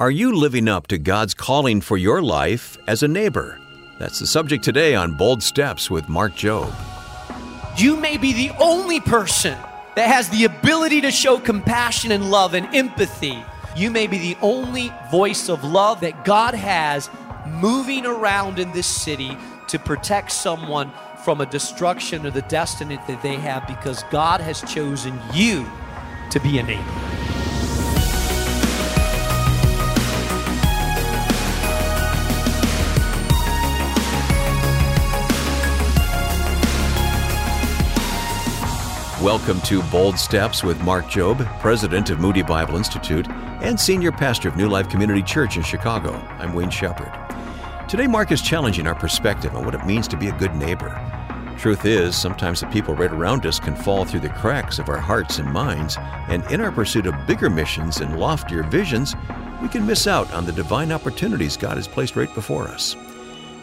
Are you living up to God's calling for your life as a neighbor? That's the subject today on Bold Steps with Mark Jobe. You may be the only person that has the ability to show compassion and love and empathy. You may be the only voice of love that God has moving around in this city to protect someone from a destruction or the destiny that they have because God has chosen you to be a neighbor. Welcome to Bold Steps with Mark Jobe, President of Moody Bible Institute and Senior Pastor of New Life Community Church in Chicago. I'm Wayne Shepherd. Today, Mark is challenging our perspective on what it means to be a good neighbor. Truth is, sometimes the people right around us can fall through the cracks of our hearts and minds, and in our pursuit of bigger missions and loftier visions, we can miss out on the divine opportunities God has placed right before us.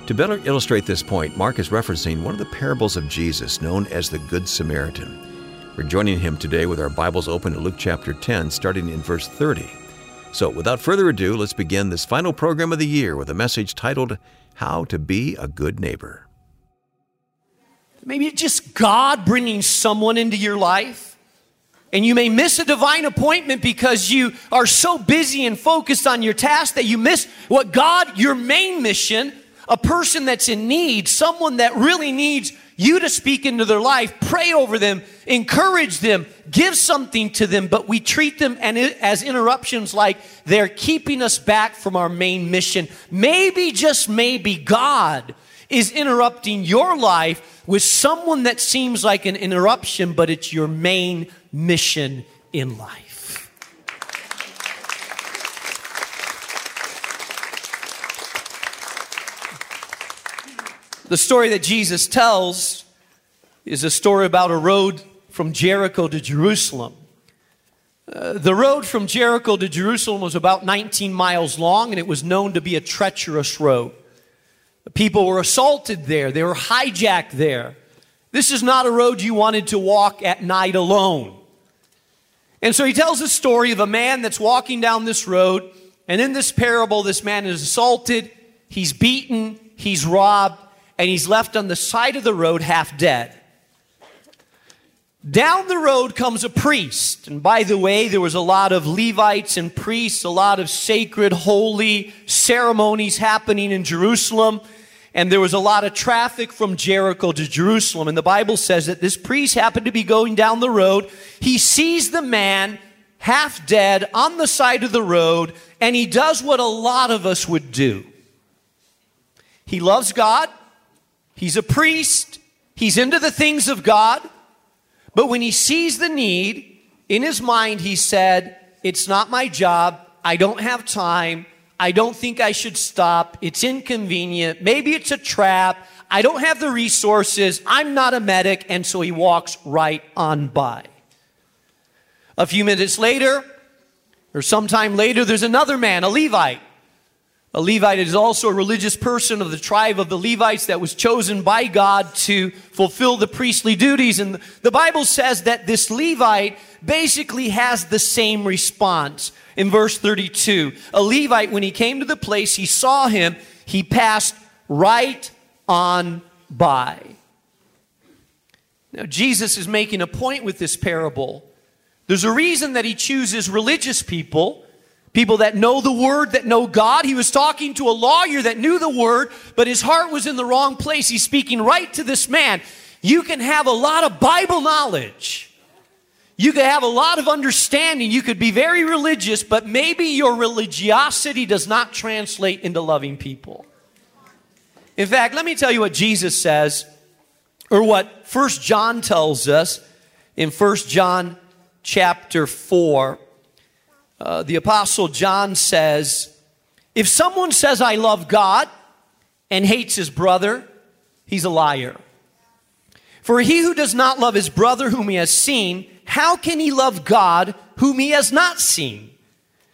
To better illustrate this point, Mark is referencing one of the parables of Jesus known as the Good Samaritan. We're joining him today with our Bibles open to Luke chapter 10, starting in verse 30. So, without further ado, let's begin this final program of the year with a message titled, How to Be a Good Neighbor. Maybe it's just God bringing someone into your life. And you may miss a divine appointment because you are so busy and focused on your task that you miss what God, your main mission, a person that's in need, someone that really needs you to speak into their life, pray over them, encourage them, give something to them, but we treat them and as interruptions like they're keeping us back from our main mission. Maybe, just maybe, God is interrupting your life with someone that seems like an interruption, but it's your main mission in life. The story that Jesus tells is a story about a road from Jericho to Jerusalem. Uh, the road from Jericho to Jerusalem was about 19 miles long and it was known to be a treacherous road. People were assaulted there, they were hijacked there. This is not a road you wanted to walk at night alone. And so he tells the story of a man that's walking down this road, and in this parable, this man is assaulted, he's beaten, he's robbed, and he's left on the side of the road half dead. Down the road comes a priest. And by the way, there was a lot of Levites and priests, a lot of sacred, holy ceremonies happening in Jerusalem. And there was a lot of traffic from Jericho to Jerusalem. And the Bible says that this priest happened to be going down the road. He sees the man half dead on the side of the road, and he does what a lot of us would do. He loves God. He's a priest. He's into the things of God. But when he sees the need, in his mind, he said, It's not my job. I don't have time. I don't think I should stop. It's inconvenient. Maybe it's a trap. I don't have the resources. I'm not a medic. And so he walks right on by. A few minutes later, or sometime later, there's another man, a Levite, a Levite is also a religious person of the tribe of the Levites that was chosen by God to fulfill the priestly duties. And the Bible says that this Levite basically has the same response. In verse 32, a Levite, when he came to the place, he saw him, he passed right on by. Now, Jesus is making a point with this parable. There's a reason that he chooses religious people people that know the word, that know God. He was talking to a lawyer that knew the word, but his heart was in the wrong place. He's speaking right to this man. You can have a lot of Bible knowledge. You could have a lot of understanding. You could be very religious, but maybe your religiosity does not translate into loving people. In fact, let me tell you what Jesus says, or what First John tells us in First John chapter 4 uh, the Apostle John says, If someone says, I love God and hates his brother, he's a liar. For he who does not love his brother whom he has seen, how can he love God whom he has not seen?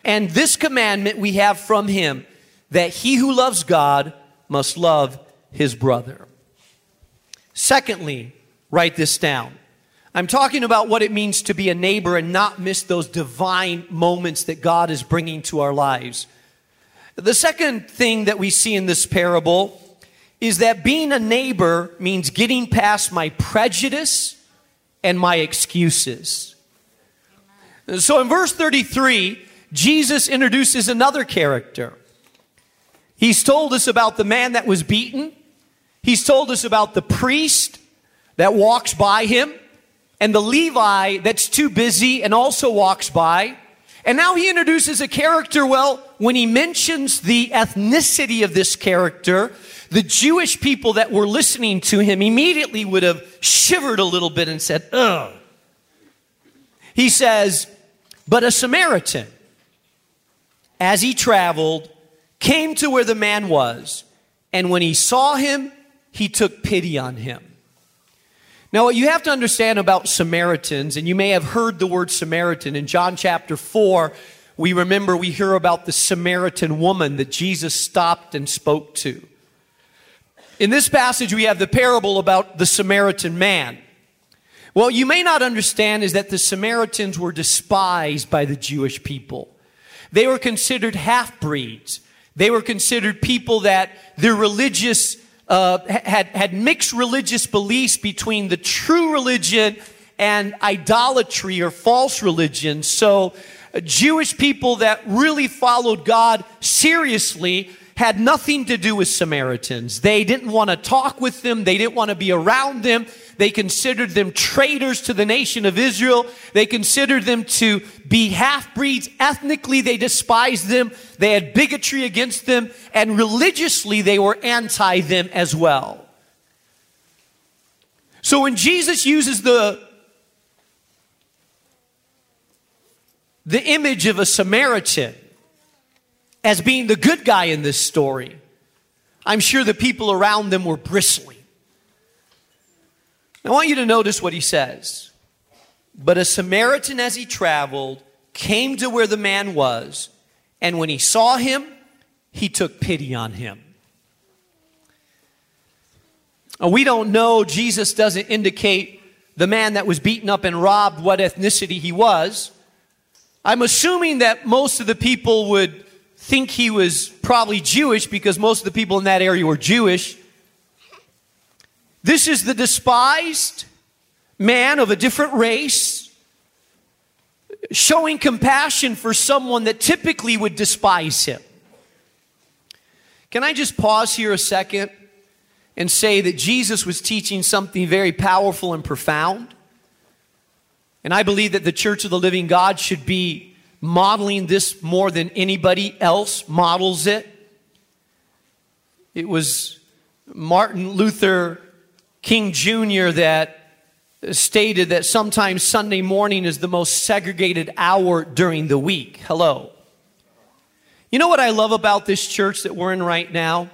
And this commandment we have from him that he who loves God must love his brother. Secondly, write this down. I'm talking about what it means to be a neighbor and not miss those divine moments that God is bringing to our lives. The second thing that we see in this parable is that being a neighbor means getting past my prejudice and my excuses. So in verse 33, Jesus introduces another character. He's told us about the man that was beaten. He's told us about the priest that walks by him and the Levi that's too busy and also walks by. And now he introduces a character. Well, when he mentions the ethnicity of this character, the Jewish people that were listening to him immediately would have shivered a little bit and said, ugh. He says, but a Samaritan, as he traveled, came to where the man was, and when he saw him, he took pity on him. Now, what you have to understand about Samaritans, and you may have heard the word Samaritan in John chapter 4, we remember we hear about the Samaritan woman that Jesus stopped and spoke to. In this passage, we have the parable about the Samaritan man. What you may not understand is that the Samaritans were despised by the Jewish people. They were considered half breeds. They were considered people that their religious uh, had, had mixed religious beliefs between the true religion and idolatry or false religion. So, uh, Jewish people that really followed God seriously had nothing to do with Samaritans. They didn't want to talk with them, they didn't want to be around them. They considered them traitors to the nation of Israel. They considered them to be half breeds. Ethnically, they despised them. They had bigotry against them. And religiously, they were anti them as well. So when Jesus uses the the image of a Samaritan as being the good guy in this story, I'm sure the people around them were bristling. I want you to notice what he says. But a Samaritan, as he traveled, came to where the man was, and when he saw him, he took pity on him. We don't know, Jesus doesn't indicate the man that was beaten up and robbed what ethnicity he was. I'm assuming that most of the people would think he was probably Jewish because most of the people in that area were Jewish. This is the despised man of a different race showing compassion for someone that typically would despise him. Can I just pause here a second and say that Jesus was teaching something very powerful and profound? And I believe that the Church of the Living God should be modeling this more than anybody else models it. It was Martin Luther King Jr. that stated that sometimes Sunday morning is the most segregated hour during the week. Hello. You know what I love about this church that we're in right now?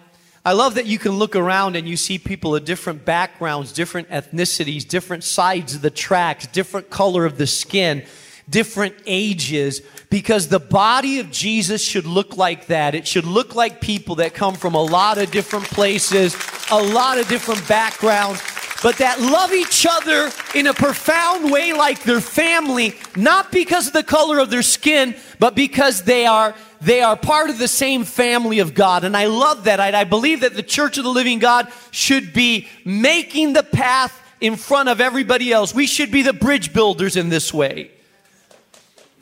I love that you can look around and you see people of different backgrounds, different ethnicities, different sides of the tracks, different color of the skin, different ages, because the body of Jesus should look like that. It should look like people that come from a lot of different places, a lot of different backgrounds, but that love each other in a profound way like their family, not because of the color of their skin, but because they are they are part of the same family of God. And I love that. I, I believe that the church of the living God should be making the path in front of everybody else. We should be the bridge builders in this way.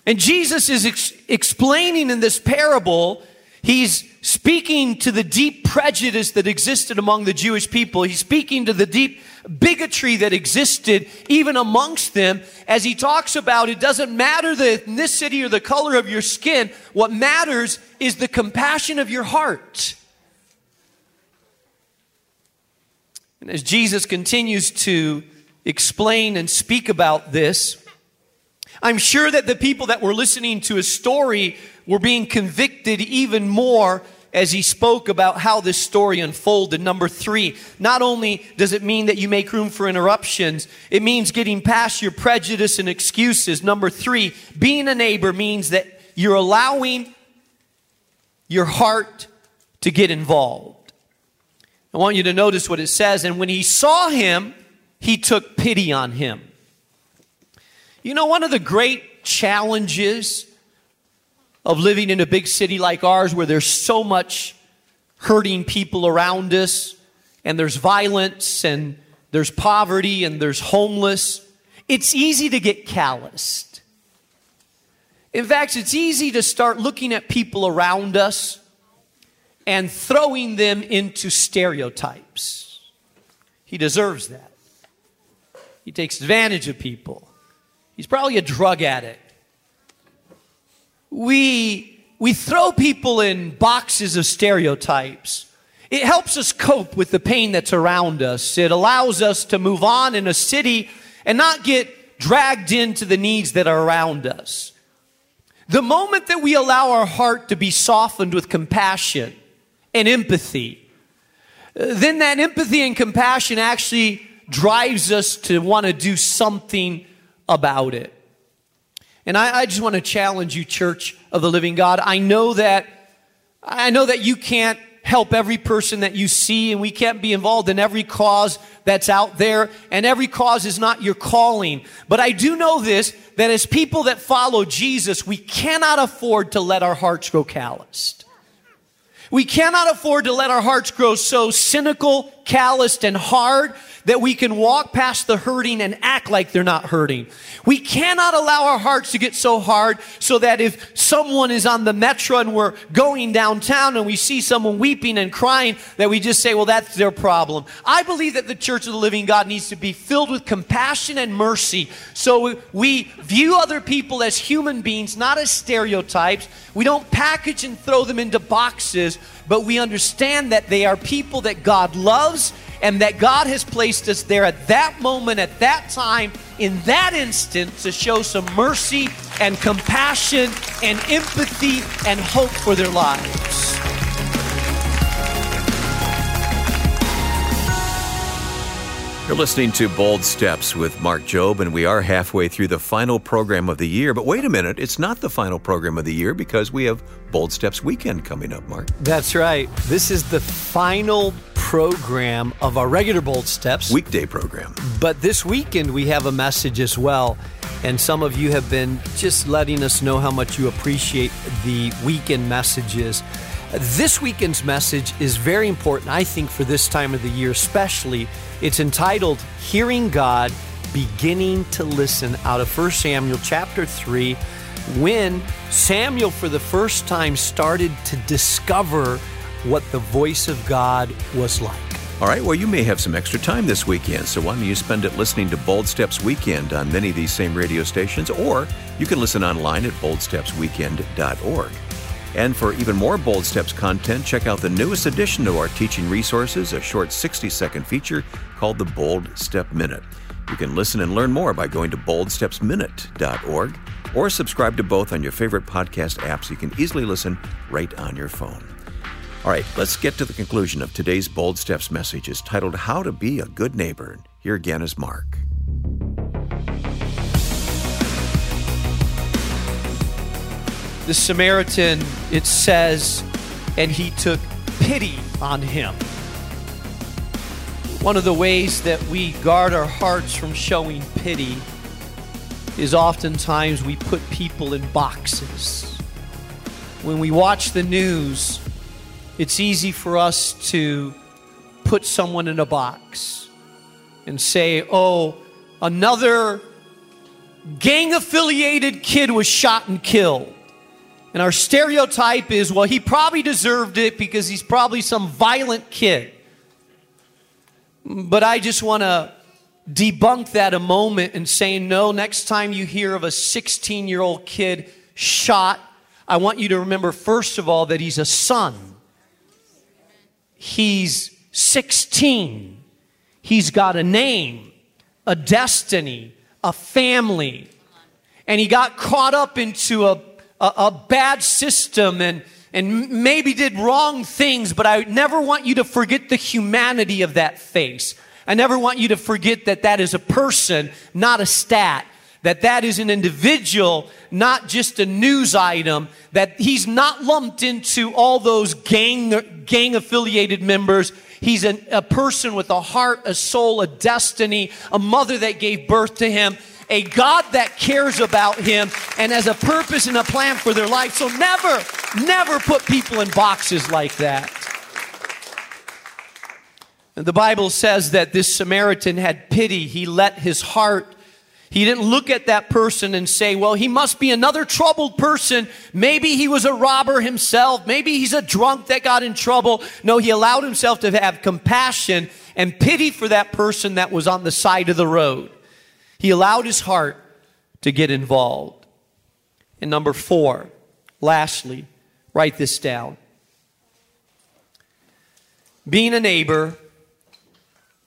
And Jesus is ex- explaining in this parable, he's speaking to the deep prejudice that existed among the Jewish people. He's speaking to the deep bigotry that existed even amongst them as he talks about it doesn't matter the ethnicity or the color of your skin. What matters is the compassion of your heart. And as Jesus continues to explain and speak about this, I'm sure that the people that were listening to his story were being convicted even more as he spoke about how this story unfolded. Number three, not only does it mean that you make room for interruptions, it means getting past your prejudice and excuses. Number three, being a neighbor means that you're allowing your heart to get involved. I want you to notice what it says. And when he saw him, he took pity on him. You know, one of the great challenges of living in a big city like ours where there's so much hurting people around us and there's violence and there's poverty and there's homeless, it's easy to get calloused. In fact, it's easy to start looking at people around us and throwing them into stereotypes. He deserves that. He takes advantage of people. He's probably a drug addict. We, we throw people in boxes of stereotypes. It helps us cope with the pain that's around us. It allows us to move on in a city and not get dragged into the needs that are around us. The moment that we allow our heart to be softened with compassion and empathy, then that empathy and compassion actually drives us to want to do something about it. And I, I just want to challenge you, Church of the Living God. I know that I know that you can't help every person that you see, and we can't be involved in every cause that's out there, and every cause is not your calling. But I do know this that as people that follow Jesus, we cannot afford to let our hearts grow calloused. We cannot afford to let our hearts grow so cynical, calloused, and hard that we can walk past the hurting and act like they're not hurting. We cannot allow our hearts to get so hard so that if someone is on the metro and we're going downtown and we see someone weeping and crying, that we just say, well, that's their problem. I believe that the church of the living God needs to be filled with compassion and mercy. So we view other people as human beings, not as stereotypes. We don't package and throw them into boxes, but we understand that they are people that God loves and that God has placed us there at that moment, at that time, in that instant to show some mercy and compassion and empathy and hope for their lives. You're listening to Bold Steps with Mark Jobe, and we are halfway through the final program of the year. But wait a minute, it's not the final program of the year because we have Bold Steps weekend coming up, Mark. That's right. This is the final program of our regular Bold Steps weekday program. But this weekend, we have a message as well. And some of you have been just letting us know how much you appreciate the weekend messages. This weekend's message is very important, I think, for this time of the year, especially. It's entitled Hearing God, Beginning to Listen out of 1 Samuel chapter 3, when Samuel, for the first time, started to discover what the voice of God was like. All right, well, you may have some extra time this weekend, so why don't you spend it listening to Bold Steps Weekend on many of these same radio stations, or you can listen online at boldstepsweekend.org. And for even more Bold Steps content, check out the newest addition to our teaching resources, a short 60 second feature called the Bold Step Minute. You can listen and learn more by going to boldstepsminute.org or subscribe to both on your favorite podcast apps. You can easily listen right on your phone. All right, let's get to the conclusion of today's Bold Steps message. It's titled How to Be a Good Neighbor. Here again is Mark. The Samaritan, it says, and he took pity on him. One of the ways that we guard our hearts from showing pity is oftentimes we put people in boxes. When we watch the news, it's easy for us to put someone in a box and say, oh, another gang affiliated kid was shot and killed. And our stereotype is, well, he probably deserved it because he's probably some violent kid. But I just want to debunk that a moment and say, no, next time you hear of a 16 year old kid shot, I want you to remember, first of all, that he's a son. He's 16. He's got a name, a destiny, a family. And he got caught up into a a, a bad system and, and maybe did wrong things, but I never want you to forget the humanity of that face. I never want you to forget that that is a person, not a stat. That that is an individual, not just a news item. That he's not lumped into all those gang, gang affiliated members. He's a, a person with a heart, a soul, a destiny, a mother that gave birth to him. A God that cares about him and has a purpose and a plan for their life. So never, never put people in boxes like that. And the Bible says that this Samaritan had pity. He let his heart he didn't look at that person and say, well, he must be another troubled person. Maybe he was a robber himself. Maybe he's a drunk that got in trouble. No, he allowed himself to have compassion and pity for that person that was on the side of the road. He allowed his heart to get involved. And number four, lastly, write this down. Being a neighbor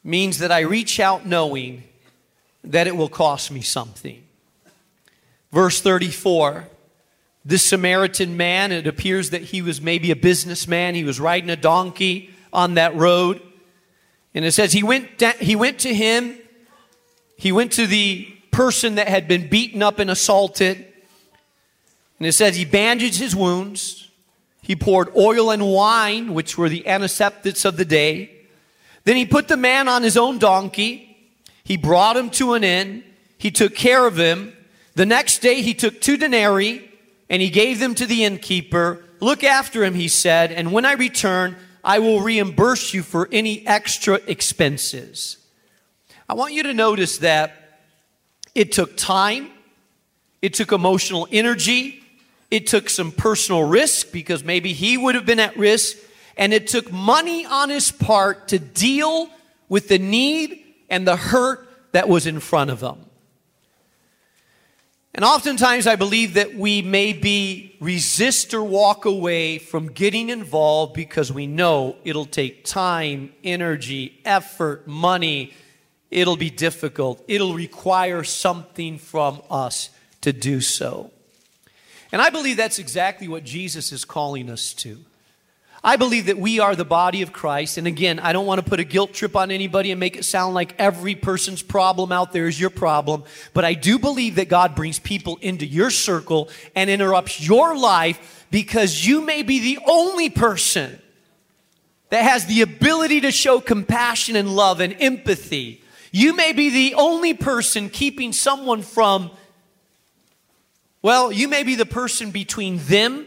means that I reach out knowing that it will cost me something. Verse 34 this Samaritan man, it appears that he was maybe a businessman. He was riding a donkey on that road. And it says he went, he went to him, he went to the person that had been beaten up and assaulted. And it says he bandaged his wounds. He poured oil and wine, which were the antiseptics of the day. Then he put the man on his own donkey he brought him to an inn. He took care of him. The next day, he took two denarii and he gave them to the innkeeper. Look after him, he said, and when I return, I will reimburse you for any extra expenses. I want you to notice that it took time, it took emotional energy, it took some personal risk because maybe he would have been at risk, and it took money on his part to deal with the need and the hurt that was in front of them. And oftentimes I believe that we maybe resist or walk away from getting involved because we know it'll take time, energy, effort, money. It'll be difficult. It'll require something from us to do so. And I believe that's exactly what Jesus is calling us to. I believe that we are the body of Christ. And again, I don't want to put a guilt trip on anybody and make it sound like every person's problem out there is your problem. But I do believe that God brings people into your circle and interrupts your life because you may be the only person that has the ability to show compassion and love and empathy. You may be the only person keeping someone from, well, you may be the person between them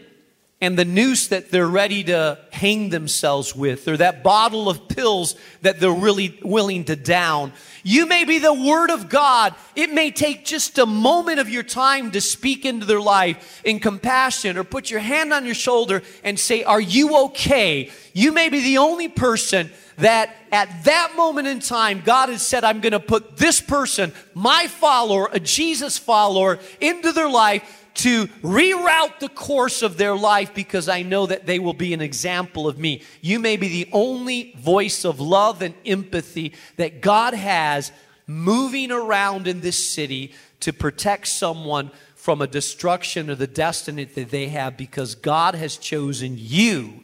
and the noose that they're ready to hang themselves with, or that bottle of pills that they're really willing to down. You may be the Word of God. It may take just a moment of your time to speak into their life in compassion, or put your hand on your shoulder and say, Are you okay? You may be the only person that at that moment in time, God has said, I'm going to put this person, my follower, a Jesus follower, into their life to reroute the course of their life because I know that they will be an example of me. You may be the only voice of love and empathy that God has moving around in this city to protect someone from a destruction or the destiny that they have because God has chosen you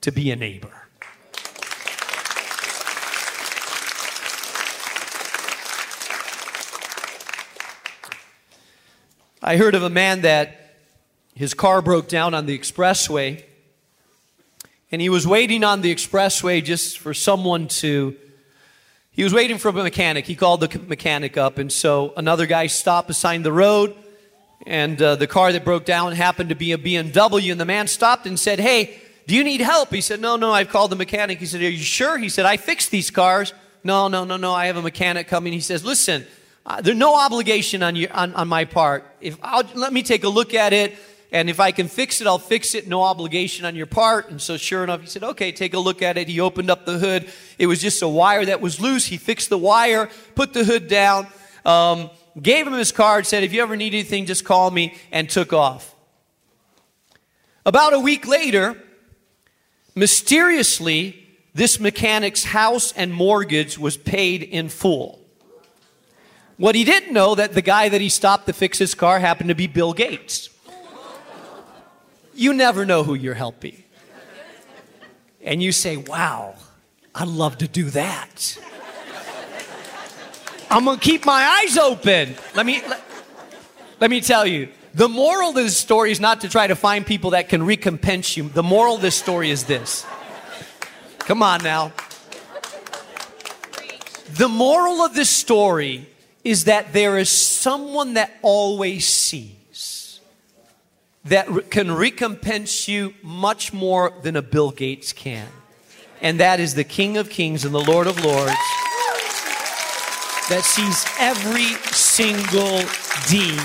to be a neighbor. I heard of a man that his car broke down on the expressway, and he was waiting on the expressway just for someone to. He was waiting for a mechanic. He called the mechanic up, and so another guy stopped beside the road, and uh, the car that broke down happened to be a BMW, and the man stopped and said, Hey, do you need help? He said, No, no, I've called the mechanic. He said, Are you sure? He said, I fixed these cars. No, no, no, no, I have a mechanic coming. He says, Listen, uh, there's no obligation on, you, on, on my part. If I'll, let me take a look at it, and if I can fix it, I'll fix it. No obligation on your part. And so, sure enough, he said, "Okay, take a look at it." He opened up the hood. It was just a wire that was loose. He fixed the wire, put the hood down, um, gave him his card, said, "If you ever need anything, just call me," and took off. About a week later, mysteriously, this mechanic's house and mortgage was paid in full. What he didn't know that the guy that he stopped to fix his car happened to be Bill Gates. You never know who you're helping. And you say, wow, I'd love to do that. I'm gonna keep my eyes open. Let me let, let me tell you. The moral of this story is not to try to find people that can recompense you. The moral of this story is this. Come on now. The moral of this story is that there is someone that always sees, that can recompense you much more than a Bill Gates can. And that is the King of Kings and the Lord of Lords that sees every single deed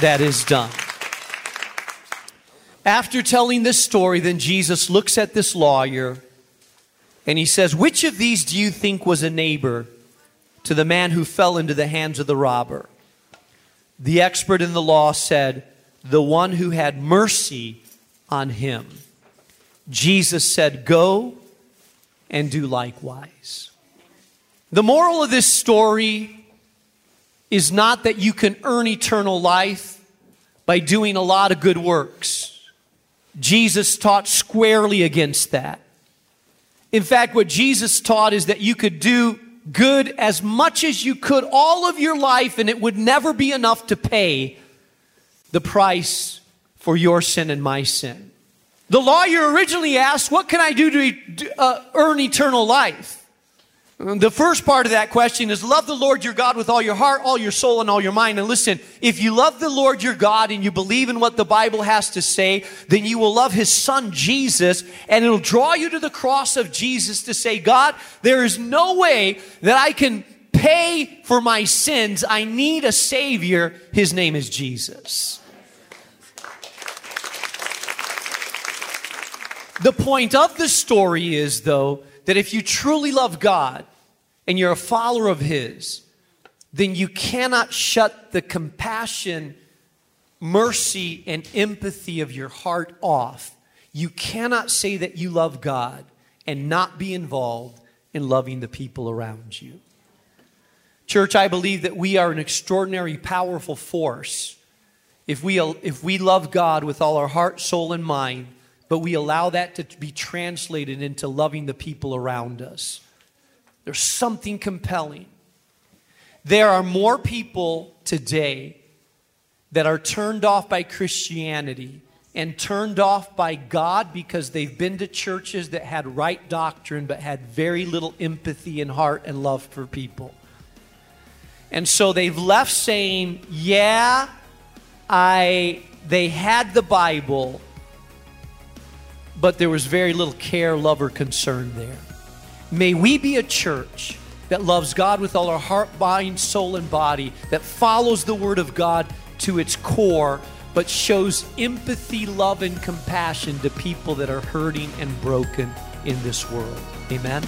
that is done. After telling this story, then Jesus looks at this lawyer and he says, Which of these do you think was a neighbor to the man who fell into the hands of the robber? The expert in the law said, The one who had mercy on him. Jesus said, Go and do likewise. The moral of this story is not that you can earn eternal life by doing a lot of good works. Jesus taught squarely against that. In fact, what Jesus taught is that you could do good as much as you could all of your life, and it would never be enough to pay the price for your sin and my sin. The lawyer originally asked, What can I do to uh, earn eternal life? The first part of that question is love the Lord your God with all your heart, all your soul, and all your mind. And listen, if you love the Lord your God and you believe in what the Bible has to say, then you will love his son Jesus, and it'll draw you to the cross of Jesus to say, God, there is no way that I can pay for my sins. I need a Savior. His name is Jesus. The point of the story is, though, that if you truly love God and you're a follower of His, then you cannot shut the compassion, mercy, and empathy of your heart off. You cannot say that you love God and not be involved in loving the people around you. Church, I believe that we are an extraordinary, powerful force if we, if we love God with all our heart, soul, and mind but we allow that to be translated into loving the people around us. There's something compelling. There are more people today that are turned off by Christianity and turned off by God because they've been to churches that had right doctrine but had very little empathy and heart and love for people. And so they've left saying, "Yeah, I they had the Bible, but there was very little care, love, or concern there. May we be a church that loves God with all our heart, mind, soul, and body, that follows the Word of God to its core, but shows empathy, love, and compassion to people that are hurting and broken in this world. Amen.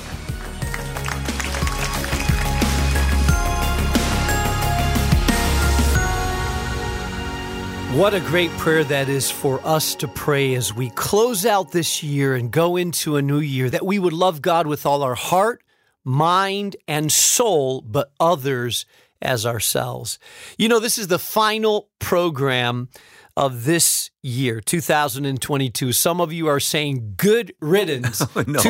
What a great prayer that is for us to pray as we close out this year and go into a new year that we would love God with all our heart, mind, and soul, but others as ourselves. You know, this is the final program of this year, 2022. Some of you are saying good riddance. no,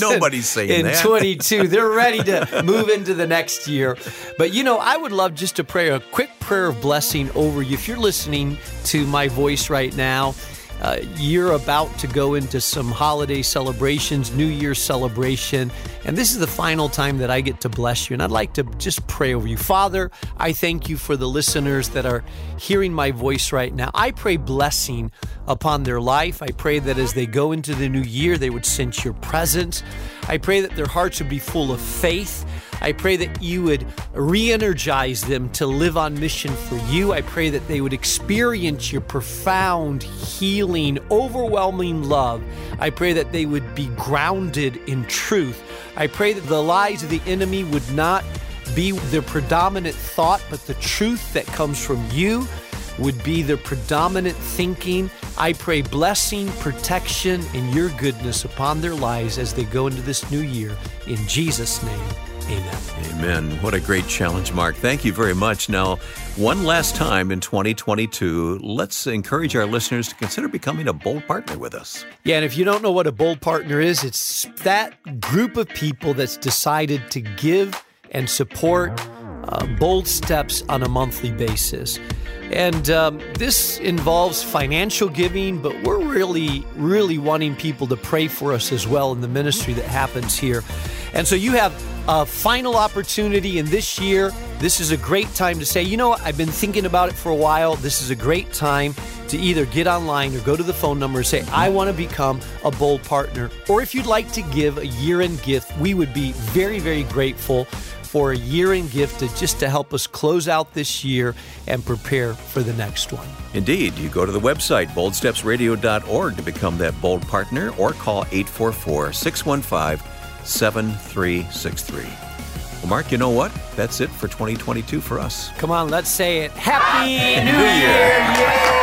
nobody's saying that. In 22. They're ready to move into the next year. But you know, I would love just to pray a quick prayer of blessing over you. If you're listening to my voice right now, uh, you're about to go into some holiday celebrations, New Year's celebration, and this is the final time that I get to bless you. And I'd like to just pray over you. Father, I thank you for the listeners that are hearing my voice right now. I pray blessing upon their life. I pray that as they go into the new year, they would sense your presence. I pray that their hearts would be full of faith. I pray that you would re energize them to live on mission for you. I pray that they would experience your profound, healing, overwhelming love. I pray that they would be grounded in truth. I pray that the lies of the enemy would not be their predominant thought, but the truth that comes from you would be their predominant thinking. I pray blessing, protection, and your goodness upon their lives as they go into this new year. In Jesus' name. Amen. Amen. What a great challenge, Mark. Thank you very much. Now, one last time in 2022, let's encourage our listeners to consider becoming a bold partner with us. Yeah, and if you don't know what a bold partner is, it's that group of people that's decided to give and support uh, bold steps on a monthly basis. And um, this involves financial giving, but we're really, really wanting people to pray for us as well in the ministry that happens here. And so you have a final opportunity in this year. This is a great time to say, you know I've been thinking about it for a while. This is a great time to either get online or go to the phone number and say, I want to become a bold partner. Or if you'd like to give a year end gift, we would be very, very grateful for a year end gift to just to help us close out this year and prepare for the next one. Indeed, you go to the website boldstepsradio.org to become that bold partner or call 844 615 7363. Well, Mark, you know what? That's it for 2022 for us. Come on, let's say it. Happy New, New Year! Year!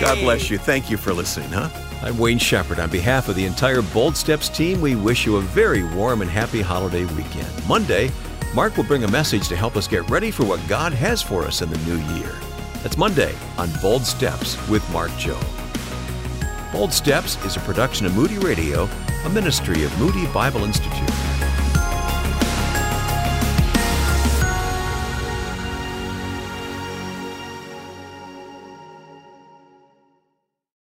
God bless you. Thank you for listening, huh? I'm Wayne Shepherd. On behalf of the entire Bold Steps team, we wish you a very warm and happy holiday weekend. Monday, Mark will bring a message to help us get ready for what God has for us in the new year. That's Monday on Bold Steps with Mark Jobe. Bold Steps is a production of Moody Radio, a ministry of Moody Bible Institute.